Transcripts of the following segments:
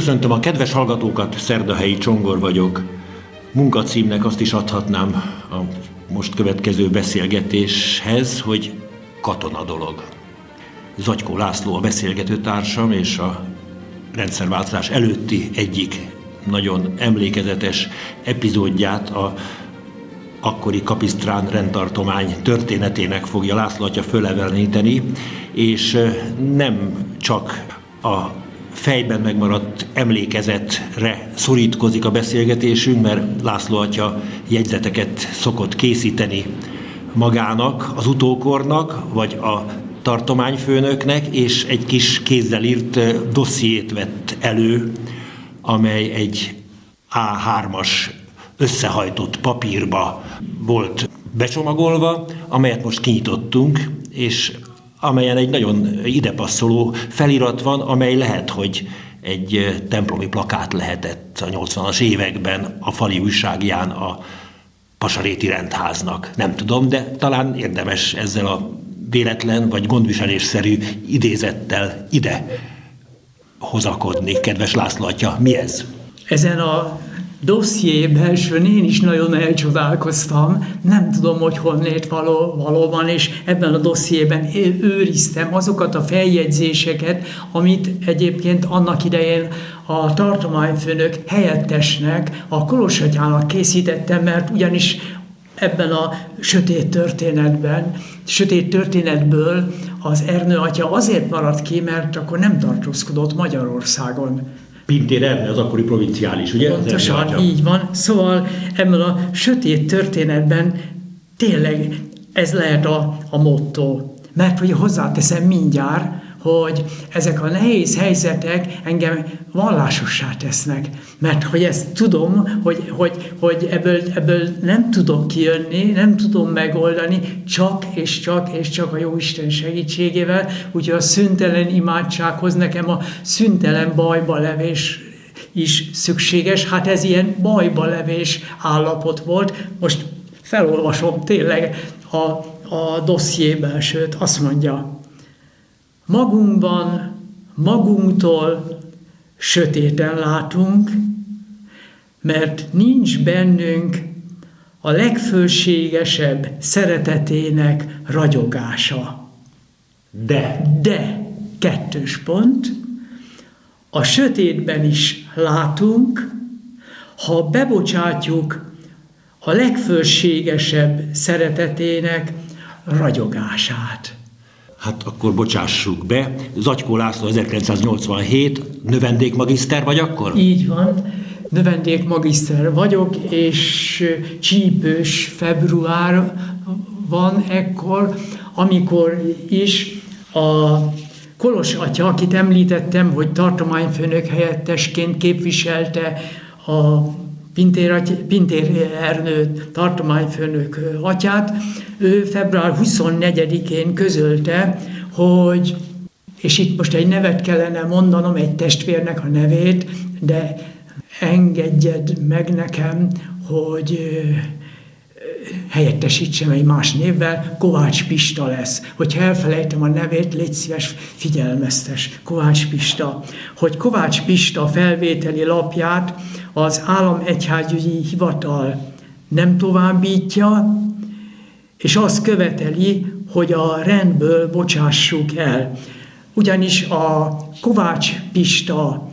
Köszöntöm a kedves hallgatókat, Szerdahelyi Csongor vagyok. Munkacímnek azt is adhatnám a most következő beszélgetéshez, hogy katona dolog. Zagykó László a beszélgető társam, és a rendszerváltás előtti egyik nagyon emlékezetes epizódját a akkori Kapisztrán rendtartomány történetének fogja László atya fölevelníteni, és nem csak a fejben megmaradt emlékezetre szorítkozik a beszélgetésünk, mert László atya jegyzeteket szokott készíteni magának, az utókornak, vagy a tartományfőnöknek, és egy kis kézzel írt dossziét vett elő, amely egy A3-as összehajtott papírba volt becsomagolva, amelyet most kinyitottunk, és amelyen egy nagyon idepasszoló felirat van, amely lehet, hogy egy templomi plakát lehetett a 80-as években a fali újságján a Pasaréti rendháznak. Nem tudom, de talán érdemes ezzel a véletlen vagy gondviselésszerű idézettel ide hozakodni. Kedves László atya, mi ez? Ezen a dosszié belsőn én is nagyon elcsodálkoztam, nem tudom, hogy honnét való, valóban, és ebben a dossziében őriztem azokat a feljegyzéseket, amit egyébként annak idején a tartományfőnök helyettesnek, a Kolosatyának készítettem, mert ugyanis ebben a sötét történetben, sötét történetből az Ernő atya azért maradt ki, mert akkor nem tartózkodott Magyarországon. Pintér Erne az akkori provinciális, ugye? Pontosan, így van. Szóval ebben a sötét történetben tényleg ez lehet a, a motto. Mert hogy hozzáteszem mindjárt, hogy ezek a nehéz helyzetek engem vallásossá tesznek. Mert hogy ezt tudom, hogy, hogy, hogy ebből, ebből nem tudok kijönni, nem tudom megoldani, csak és csak és csak a Jóisten segítségével. Úgyhogy a szüntelen imádsághoz nekem a szüntelen bajba levés is szükséges. Hát ez ilyen bajba levés állapot volt. Most felolvasom tényleg a, a dossziében, sőt azt mondja, magunkban, magunktól sötéten látunk, mert nincs bennünk a legfölségesebb szeretetének ragyogása. De. De, kettős pont, a sötétben is látunk, ha bebocsátjuk a legfölségesebb szeretetének ragyogását. Hát akkor bocsássuk be. Zagykó László 1987, növendékmagiszter vagy akkor? Így van, növendékmagiszter vagyok, és csípős február van ekkor, amikor is a Kolos atya, akit említettem, hogy tartományfőnök helyettesként képviselte a Pintér, Pintér Ernő tartományfőnök atyát, ő február 24-én közölte, hogy, és itt most egy nevet kellene mondanom, egy testvérnek a nevét, de engedjed meg nekem, hogy helyettesítsem egy más névvel, Kovács Pista lesz. Hogyha elfelejtem a nevét, légy szíves, figyelmeztes, Kovács Pista. Hogy Kovács Pista felvételi lapját az Államegyházügyi Hivatal nem továbbítja, és azt követeli, hogy a rendből bocsássuk el. Ugyanis a Kovács Pista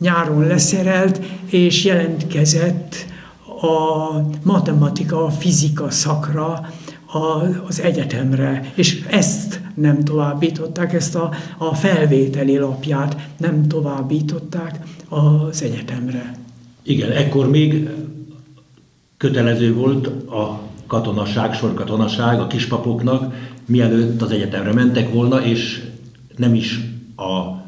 nyáron leszerelt, és jelentkezett a matematika, a fizika szakra az egyetemre, és ezt nem továbbították, ezt a, a felvételi lapját nem továbbították az egyetemre. Igen, ekkor még kötelező volt a katonaság, sorkatonaság a kispapoknak, mielőtt az egyetemre mentek volna, és nem is a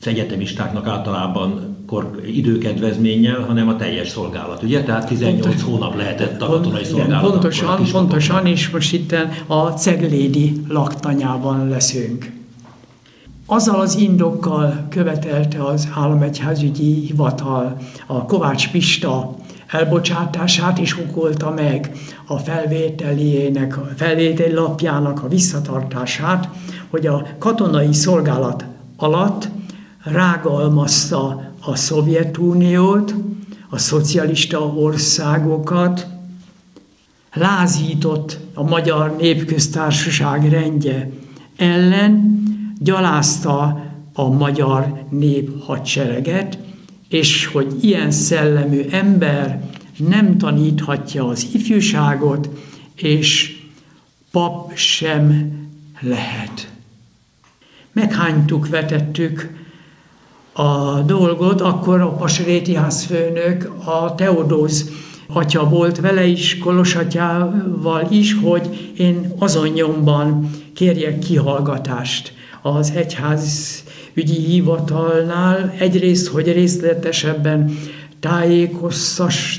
az egyetemistáknak általában kor, időkedvezménnyel, hanem a teljes szolgálat, ugye? Tehát 18 Pontos, hónap lehetett a katonai szolgálat. Pontosan, pontosan, és most itt a Ceglédi laktanyában leszünk. Azzal az indokkal követelte az államegyházügyi hivatal a Kovács Pista elbocsátását, és okolta meg a felvételének, a felvételi lapjának a visszatartását, hogy a katonai szolgálat alatt rágalmazta a Szovjetuniót, a szocialista országokat, lázított a Magyar Népköztársaság rendje ellen, gyalázta a magyar nép hadsereget, és hogy ilyen szellemű ember nem taníthatja az ifjúságot, és pap sem lehet. Meghánytuk, vetettük a dolgot, akkor a Pasréti házfőnök, a Teodóz atya volt vele is, Kolosatyával is, hogy én azon nyomban kérjek kihallgatást az egyház ügyi hivatalnál, egyrészt, hogy részletesebben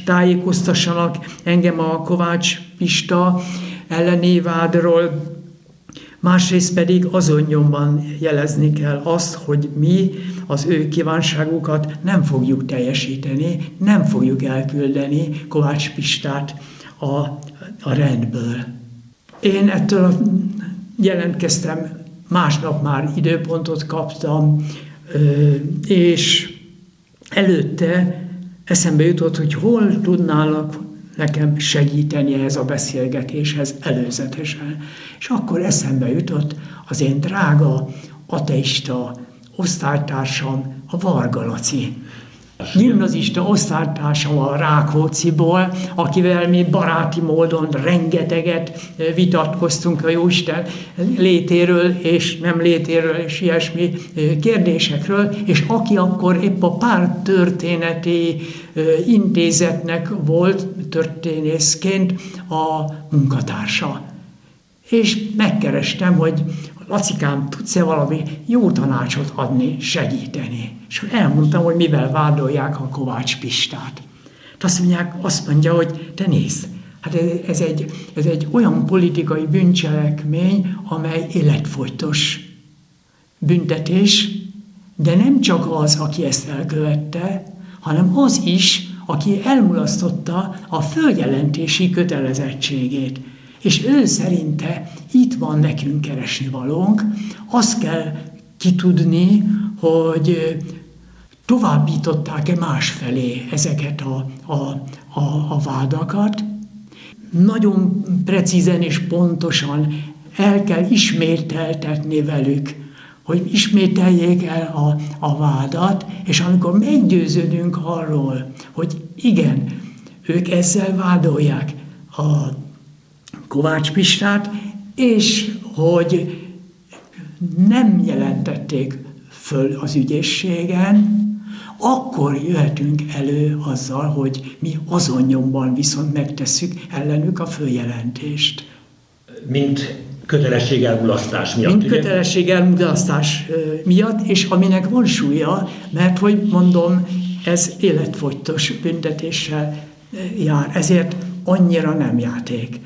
tájékoztassanak engem a Kovács Pista ellenévádról, másrészt pedig azon nyomban jelezni kell azt, hogy mi az ő kívánságukat nem fogjuk teljesíteni, nem fogjuk elküldeni Kovács Pistát a, a rendből. Én ettől jelentkeztem, másnap már időpontot kaptam, és előtte eszembe jutott, hogy hol tudnának nekem segíteni ez a beszélgetéshez előzetesen. És akkor eszembe jutott az én drága ateista osztálytársam, a Varga Laci. Gimnazista a Rákóciból, akivel mi baráti módon rengeteget vitatkoztunk a Jóisten létéről és nem létéről és ilyesmi kérdésekről, és aki akkor épp a pár történeti intézetnek volt történészként a munkatársa. És megkerestem, hogy Lacikám, tudsz-e valami jó tanácsot adni, segíteni? És elmondtam, hogy mivel vádolják a Kovács Pistát. Azt mondják, azt mondja, hogy te nézd, hát ez egy, ez egy olyan politikai bűncselekmény, amely életfogytos büntetés, de nem csak az, aki ezt elkövette, hanem az is, aki elmulasztotta a följelentési kötelezettségét. És ő szerinte itt van nekünk keresni valónk, azt kell kitudni, hogy továbbították-e másfelé ezeket a, a, a, a vádakat. Nagyon precízen és pontosan el kell ismételtetni velük, hogy ismételjék el a, a vádat, és amikor meggyőződünk arról, hogy igen, ők ezzel vádolják a Kovács Pistát, és hogy nem jelentették föl az ügyészségen, akkor jöhetünk elő azzal, hogy mi azon nyomban viszont megtesszük ellenük a följelentést. Mint kötelességelmulasztás miatt. Mint kötelességelmulasztás miatt, és aminek van súlya, mert hogy mondom, ez életfogytos büntetéssel jár, ezért annyira nem játék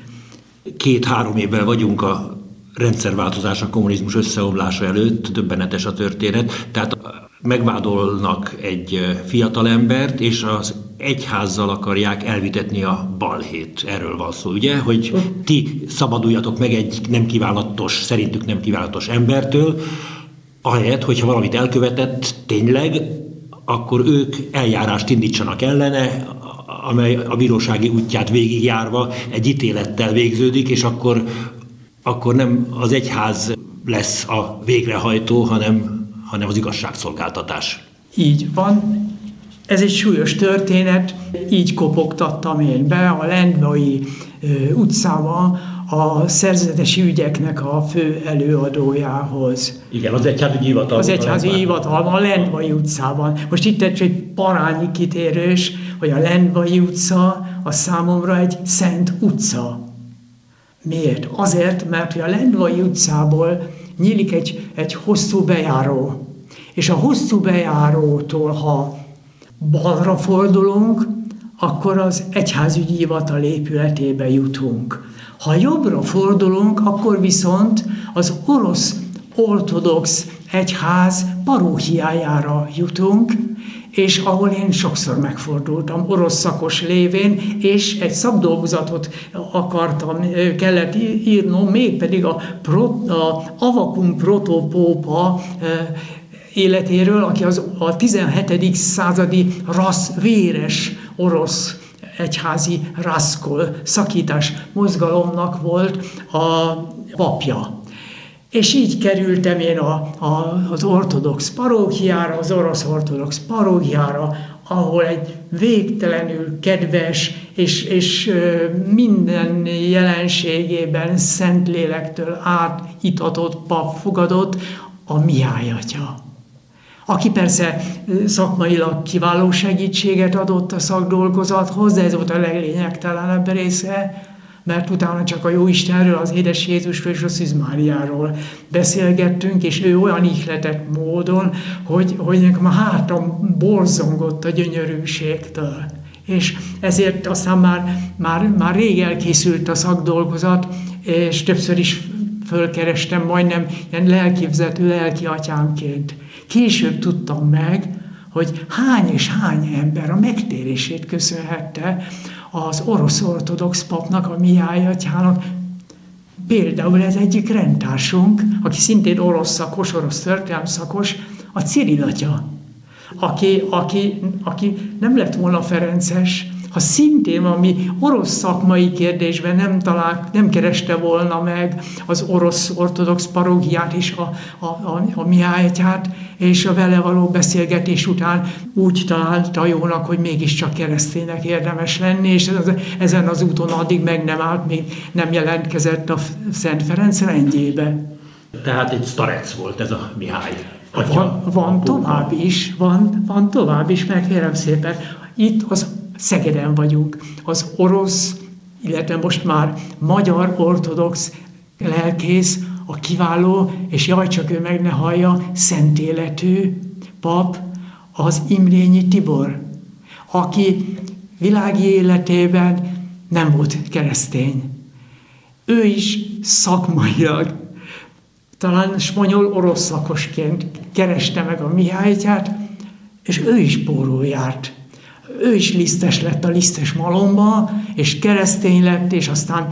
két-három évvel vagyunk a rendszerváltozás, a kommunizmus összeomlása előtt, döbbenetes a történet. Tehát megvádolnak egy fiatalembert, és az egyházzal akarják elvitetni a balhét. Erről van szó, ugye? Hogy ti szabaduljatok meg egy nem kívánatos, szerintük nem kívánatos embertől, ahelyett, hogyha valamit elkövetett tényleg, akkor ők eljárást indítsanak ellene, amely a bírósági útját végigjárva egy ítélettel végződik, és akkor, akkor nem az egyház lesz a végrehajtó, hanem, hanem az igazságszolgáltatás. Így van. Ez egy súlyos történet, így kopogtattam én be a Lendvai utcába, a szerzetesi ügyeknek a fő előadójához. Igen, az egyházi hivatal. Az egyházi hivatal a Lendvai utcában. Most itt egy parányi kitérős, hogy a Lendvai utca a számomra egy szent utca. Miért? Azért, mert a Lendvai utcából nyílik egy, egy hosszú bejáró. És a hosszú bejárótól, ha balra fordulunk, akkor az egyházügyi hivatal épületébe jutunk. Ha jobbra fordulunk, akkor viszont az orosz ortodox egyház paróhiájára jutunk, és ahol én sokszor megfordultam, orosz szakos lévén, és egy szakdolgozatot akartam, kellett írnom, mégpedig a, pro, a Avakum protopópa életéről, aki az, a 17. századi rasz, véres orosz egyházi raszkol szakítás mozgalomnak volt a papja. És így kerültem én a, a, az ortodox parókiára, az orosz ortodox parókiára, ahol egy végtelenül kedves és, és minden jelenségében Szentlélektől átitatott pap fogadott, a Mihály atya. Aki persze szakmailag kiváló segítséget adott a szakdolgozathoz, de ez volt a leglényegtelenebb része, mert utána csak a Jóistenről, az Édes Jézusról és a Szűzmáriáról beszélgettünk, és ő olyan ihletett módon, hogy, hogy nekem a hátam borzongott a gyönyörűségtől. És ezért aztán már, már, már rég elkészült a szakdolgozat, és többször is fölkerestem majdnem ilyen lelképzető lelki atyámként. Később tudtam meg, hogy hány és hány ember a megtérését köszönhette az orosz ortodox papnak, a Mihály atyának. Például ez egyik rendtársunk, aki szintén orosz szakos, orosz történelm szakos, a Cyril atya, aki, aki, aki nem lett volna Ferences, ha szintén ami orosz szakmai kérdésben nem, talál, nem kereste volna meg az orosz ortodox parogiát és a, a, a, a Mihálytyát, és a vele való beszélgetés után úgy találta jónak, hogy mégiscsak kereszténynek érdemes lenni, és ez, ezen az úton addig meg nem állt, még nem jelentkezett a Szent Ferenc rendjébe. Tehát egy starec volt ez a Mihály. Atya, van, van tovább is, van, van tovább is, meg kérem szépen. Itt az Szegeden vagyunk. Az orosz, illetve most már magyar ortodox lelkész, a kiváló, és jaj, csak ő meg ne hallja, szent életű pap, az Imrényi Tibor, aki világi életében nem volt keresztény. Ő is szakmailag, talán spanyol orosz szakosként kereste meg a Mihálytyát, és ő is pórul járt ő is lisztes lett a lisztes malomba, és keresztény lett, és aztán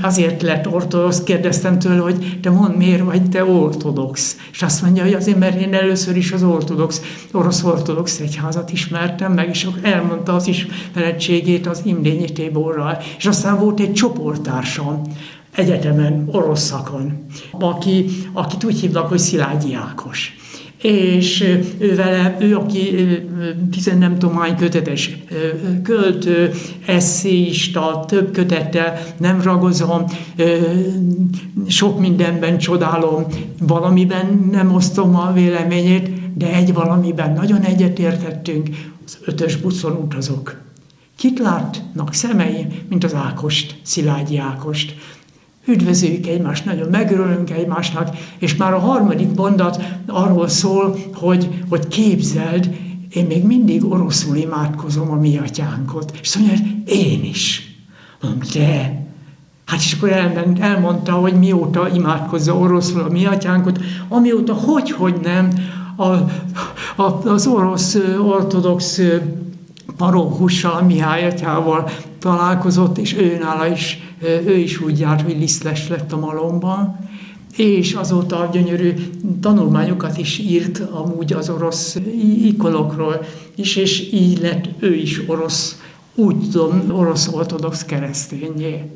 azért lett ortodox. Kérdeztem tőle, hogy te mond, miért vagy te ortodox? És azt mondja, hogy azért, mert én először is az ortodox, orosz ortodox egyházat ismertem meg, és elmondta az ismerettségét az Imrényi Téborral. És aztán volt egy csoporttársam, egyetemen, orosz szakon, aki, akit úgy hívnak, hogy Szilágyi Ákos és ő vele, ő, aki tizen nem tudom hány kötetes költő, eszéista, több kötettel nem ragozom, sok mindenben csodálom, valamiben nem osztom a véleményét, de egy valamiben nagyon egyetértettünk, az ötös buszon utazok. Kit látnak szemei, mint az Ákost, Szilágyi Ákost üdvözöljük egymást, nagyon megörülünk egymásnak, és már a harmadik mondat arról szól, hogy, hogy képzeld, én még mindig oroszul imádkozom a mi atyánkot. És mondja, én is. Mondom, de, Hát és akkor elment, elmondta, hogy mióta imádkozza oroszul a mi atyánkot, amióta hogy, hogy nem a, a, az orosz ortodox paróhussal, Mihály atyával találkozott, és ő nála is ő is úgy járt, hogy lisztles lett a malomban, és azóta gyönyörű tanulmányokat is írt amúgy az orosz ikonokról is, és így lett ő is orosz, úgy tudom, orosz ortodox keresztényé.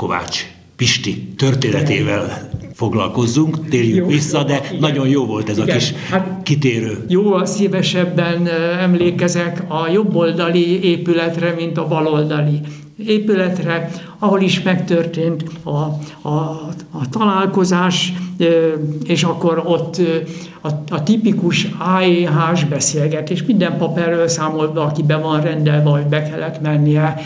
Kovács történetével foglalkozzunk, térjünk jó, vissza, de jó, nagyon jó volt ez igen. a kis hát, kitérő. Jóval szívesebben emlékezek a jobboldali épületre, mint a baloldali épületre, ahol is megtörtént a, a, a találkozás, és akkor ott a, a tipikus AEH-s beszélgetés, minden pap erről számolt be, aki be van rendelve, hogy be kellett mennie,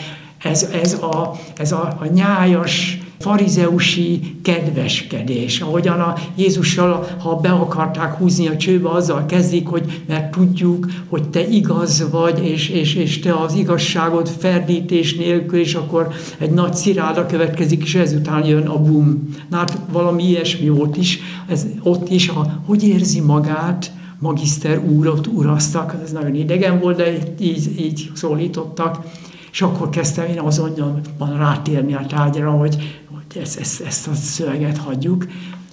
ez, ez, a, ez a, a nyájas farizeusi kedveskedés, ahogyan a Jézussal, ha be akarták húzni a csőbe, azzal kezdik, hogy mert tudjuk, hogy te igaz vagy, és, és, és te az igazságot ferdítés nélkül, és akkor egy nagy ciráda következik, és ezután jön a bum. Na hát valami ilyesmi volt is, ez ott is, a, hogy érzi magát, magiszter úrot uraztak, ez nagyon idegen volt, de így, így szólítottak. És akkor kezdtem én azonnal rátérni a tárgyra, hogy hogy ezt, ezt, ezt a szöveget hagyjuk,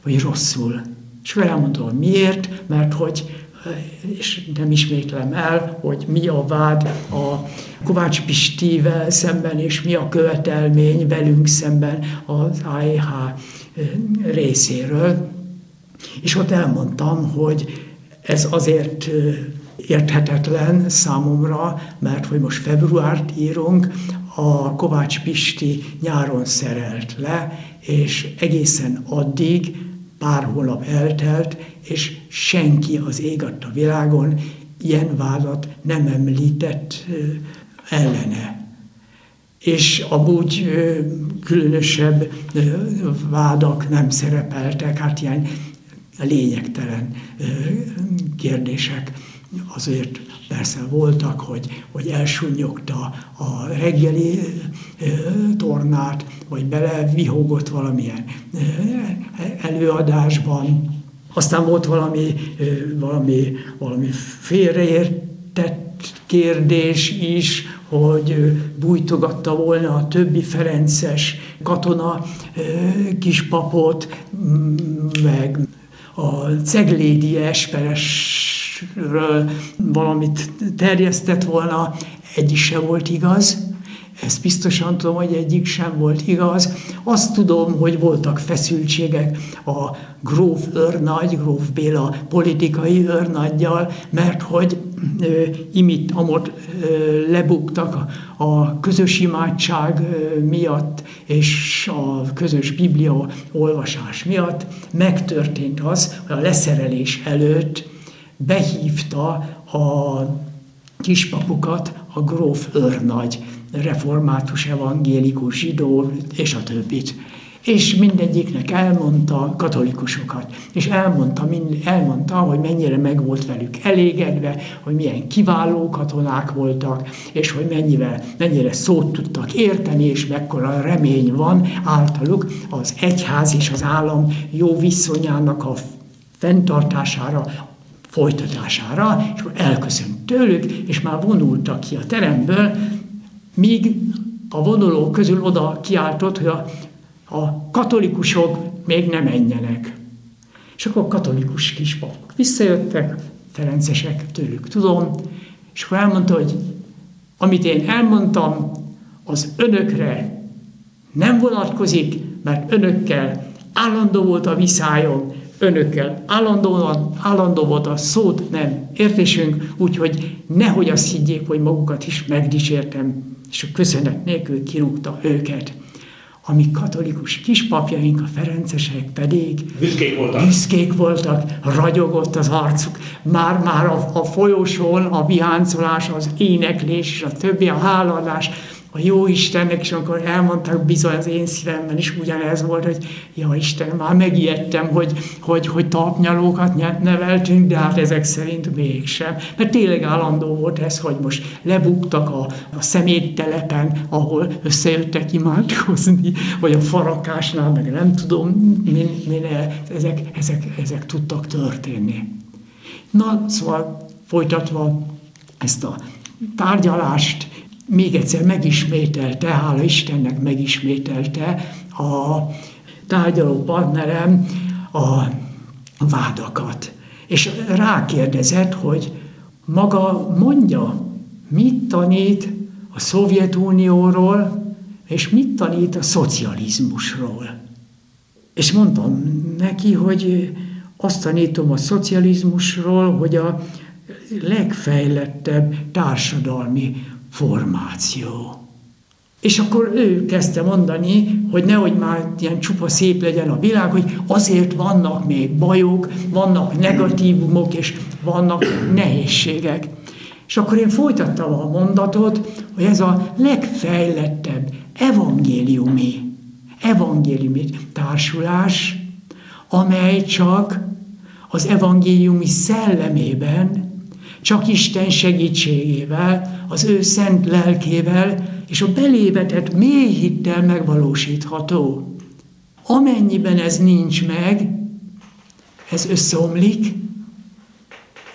hogy rosszul. És akkor elmondom, hogy miért, mert hogy és nem ismétlem el, hogy mi a vád a Kovács Pistivel szemben, és mi a követelmény velünk szemben az AEH részéről. És ott elmondtam, hogy ez azért érthetetlen számomra, mert hogy most februárt írunk, a Kovács Pisti nyáron szerelt le, és egészen addig pár hónap eltelt, és senki az ég a világon ilyen vádat nem említett ellene. És amúgy különösebb vádak nem szerepeltek, hát ilyen lényegtelen kérdések azért persze voltak, hogy, hogy elsúnyogta a reggeli tornát, vagy belevihogott valamilyen előadásban. Aztán volt valami, valami, valami félreértett kérdés is, hogy bújtogatta volna a többi ferences katona kispapot, meg a ceglédi esperesről valamit terjesztett volna, egy is se volt igaz. Ezt biztosan tudom, hogy egyik sem volt igaz. Azt tudom, hogy voltak feszültségek a gróf őrnagy, gróf Béla politikai őrnaggyal, mert hogy imit, amott lebuktak a, a közös imádság miatt és a közös biblia olvasás miatt, megtörtént az, hogy a leszerelés előtt behívta a kispapukat a gróf őrnagy, református, evangélikus, zsidó és a többit. És mindegyiknek elmondta katolikusokat, és elmondta, elmondta, hogy mennyire meg volt velük elégedve, hogy milyen kiváló katonák voltak, és hogy mennyivel, mennyire szót tudtak érteni, és mekkora remény van általuk az egyház és az állam jó viszonyának a fenntartására, folytatására, és akkor elköszönt tőlük, és már vonultak ki a teremből, míg a vonulók közül oda kiáltott, hogy a a katolikusok még nem menjenek. És akkor katolikus kispapok visszajöttek, ferencesek tőlük tudom, és akkor elmondta, hogy amit én elmondtam, az önökre nem vonatkozik, mert önökkel állandó volt a viszályom, önökkel. Állandóan, állandó volt a szót nem értésünk, úgyhogy nehogy azt higgyék, hogy magukat is megdicsértem, és a köszönet nélkül kirúgta őket. A mi katolikus kispapjaink, a ferencesek pedig büszkék voltak, büszkék voltak ragyogott az arcuk. Már-már a, a folyosón a viháncolás, az éneklés és a többi, a háladás a jó Istennek, és akkor elmondtak, bizony az én szívemben is ugyanez volt, hogy ja Isten, már megijedtem, hogy, hogy, hogy tapnyalókat neveltünk, de hát ezek szerint mégsem. Mert tényleg állandó volt ez, hogy most lebuktak a, a szeméttelepen, ahol összejöttek imádkozni, vagy a farakásnál, meg nem tudom, min, min, ezek, ezek, ezek tudtak történni. Na, szóval folytatva ezt a tárgyalást, még egyszer megismételte, hála Istennek megismételte a tárgyaló partnerem a vádakat. És rákérdezett, hogy maga mondja, mit tanít a Szovjetunióról, és mit tanít a szocializmusról. És mondtam neki, hogy azt tanítom a szocializmusról, hogy a legfejlettebb társadalmi formáció. És akkor ő kezdte mondani, hogy nehogy már ilyen csupa szép legyen a világ, hogy azért vannak még bajok, vannak negatívumok, és vannak nehézségek. És akkor én folytattam a mondatot, hogy ez a legfejlettebb evangéliumi, evangéliumi társulás, amely csak az evangéliumi szellemében, csak Isten segítségével, az ő szent lelkével és a belévetett mély hittel megvalósítható. Amennyiben ez nincs meg, ez összeomlik,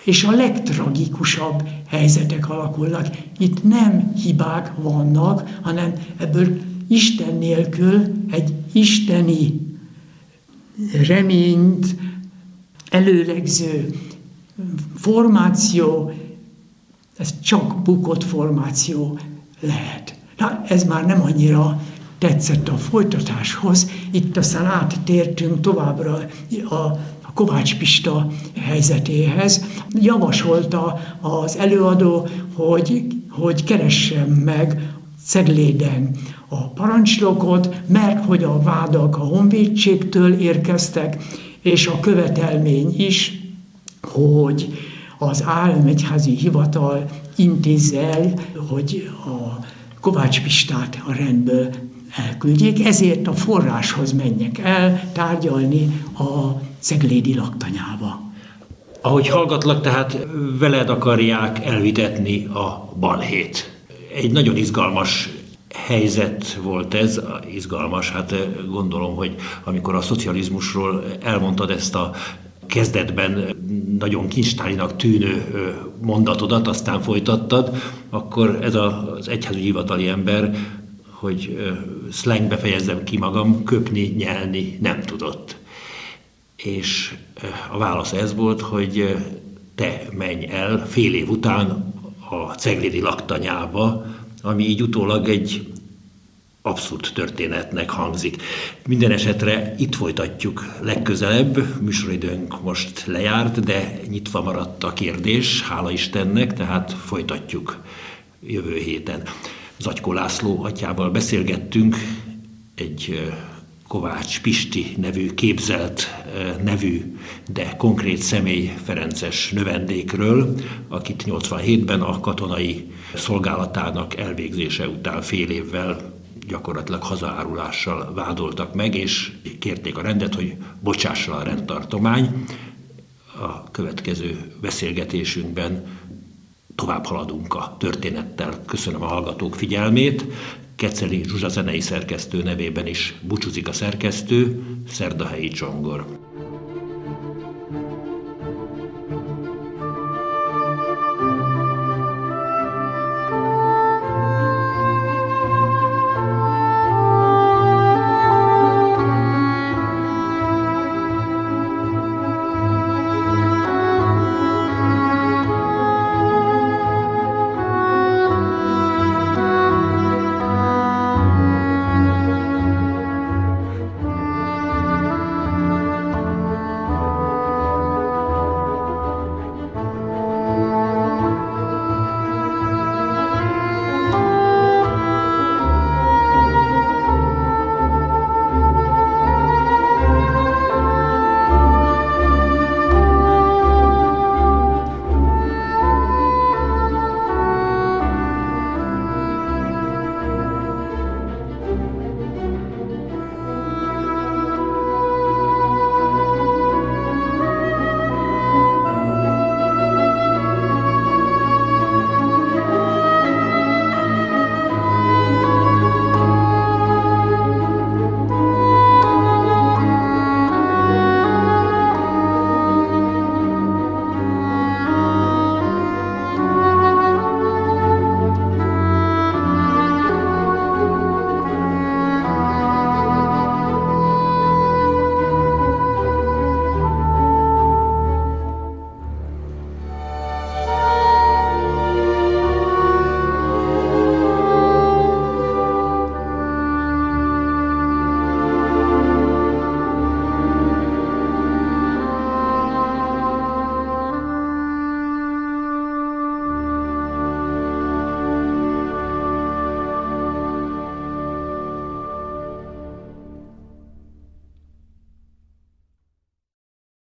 és a legtragikusabb helyzetek alakulnak. Itt nem hibák vannak, hanem ebből Isten nélkül egy isteni reményt előlegző formáció, ez csak bukott formáció lehet. Na, ez már nem annyira tetszett a folytatáshoz. Itt aztán áttértünk továbbra a Kovács Pista helyzetéhez. Javasolta az előadó, hogy, hogy keressem meg Cegléden a parancsnokot, mert hogy a vádak a honvédségtől érkeztek, és a követelmény is, hogy az államegyházi hivatal intézze el, hogy a Kovács Pistát a rendből elküldjék, ezért a forráshoz menjek el tárgyalni a Ceglédi laktanyába. Ahogy hallgatlak, tehát veled akarják elvitetni a balhét. Egy nagyon izgalmas helyzet volt ez, izgalmas, hát gondolom, hogy amikor a szocializmusról elmondtad ezt a kezdetben nagyon kincstárinak tűnő mondatodat, aztán folytattad, akkor ez az egyházügyi hivatali ember, hogy szlengbe fejezzem ki magam, köpni, nyelni nem tudott. És a válasz ez volt, hogy te menj el fél év után a Ceglédi laktanyába, ami így utólag egy abszurd történetnek hangzik. Minden esetre itt folytatjuk legközelebb, műsoridőnk most lejárt, de nyitva maradt a kérdés, hála Istennek, tehát folytatjuk jövő héten. Zagykó László atyával beszélgettünk egy Kovács Pisti nevű képzelt nevű, de konkrét személy Ferences növendékről, akit 87-ben a katonai szolgálatának elvégzése után fél évvel gyakorlatilag hazaárulással vádoltak meg, és kérték a rendet, hogy bocsássa a rendtartomány. A következő beszélgetésünkben tovább haladunk a történettel. Köszönöm a hallgatók figyelmét. Keceli Zsuzsa zenei szerkesztő nevében is búcsúzik a szerkesztő, Szerdahelyi Csongor.